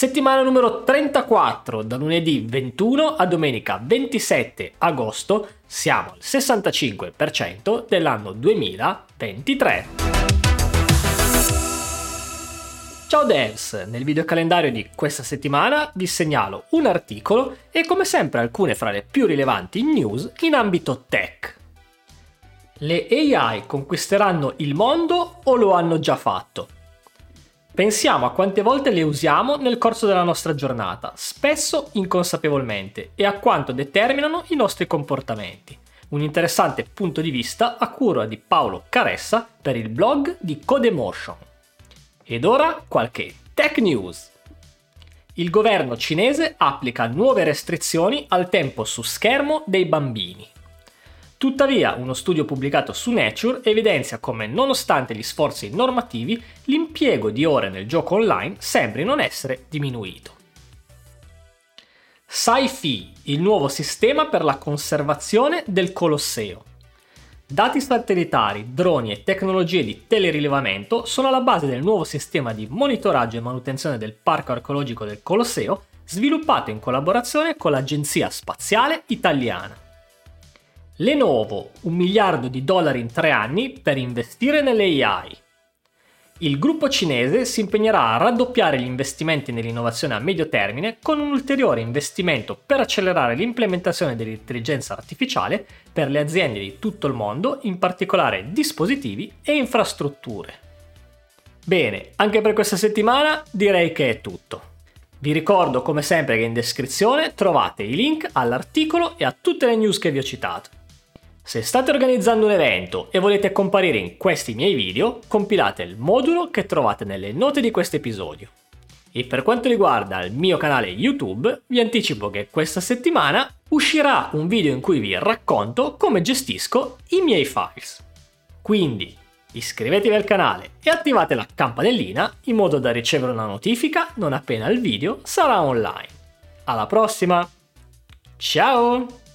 Settimana numero 34, da lunedì 21 a domenica 27 agosto, siamo al 65% dell'anno 2023. Ciao devs, nel videocalendario di questa settimana vi segnalo un articolo e come sempre alcune fra le più rilevanti news in ambito tech. Le AI conquisteranno il mondo o lo hanno già fatto? Pensiamo a quante volte le usiamo nel corso della nostra giornata, spesso inconsapevolmente, e a quanto determinano i nostri comportamenti. Un interessante punto di vista a cura di Paolo Caressa per il blog di Codemotion. Ed ora qualche tech news. Il governo cinese applica nuove restrizioni al tempo su schermo dei bambini. Tuttavia, uno studio pubblicato su Nature evidenzia come, nonostante gli sforzi normativi, l'impiego di ore nel gioco online sembri non essere diminuito. Sci-Fi, il nuovo sistema per la conservazione del Colosseo. Dati satellitari, droni e tecnologie di telerilevamento sono alla base del nuovo sistema di monitoraggio e manutenzione del parco archeologico del Colosseo, sviluppato in collaborazione con l'Agenzia Spaziale Italiana. Lenovo, un miliardo di dollari in tre anni per investire nelle AI. Il gruppo cinese si impegnerà a raddoppiare gli investimenti nell'innovazione a medio termine con un ulteriore investimento per accelerare l'implementazione dell'intelligenza artificiale per le aziende di tutto il mondo, in particolare dispositivi e infrastrutture. Bene, anche per questa settimana direi che è tutto. Vi ricordo come sempre che in descrizione trovate i link all'articolo e a tutte le news che vi ho citato. Se state organizzando un evento e volete comparire in questi miei video, compilate il modulo che trovate nelle note di questo episodio. E per quanto riguarda il mio canale YouTube, vi anticipo che questa settimana uscirà un video in cui vi racconto come gestisco i miei files. Quindi iscrivetevi al canale e attivate la campanellina in modo da ricevere una notifica non appena il video sarà online. Alla prossima! Ciao!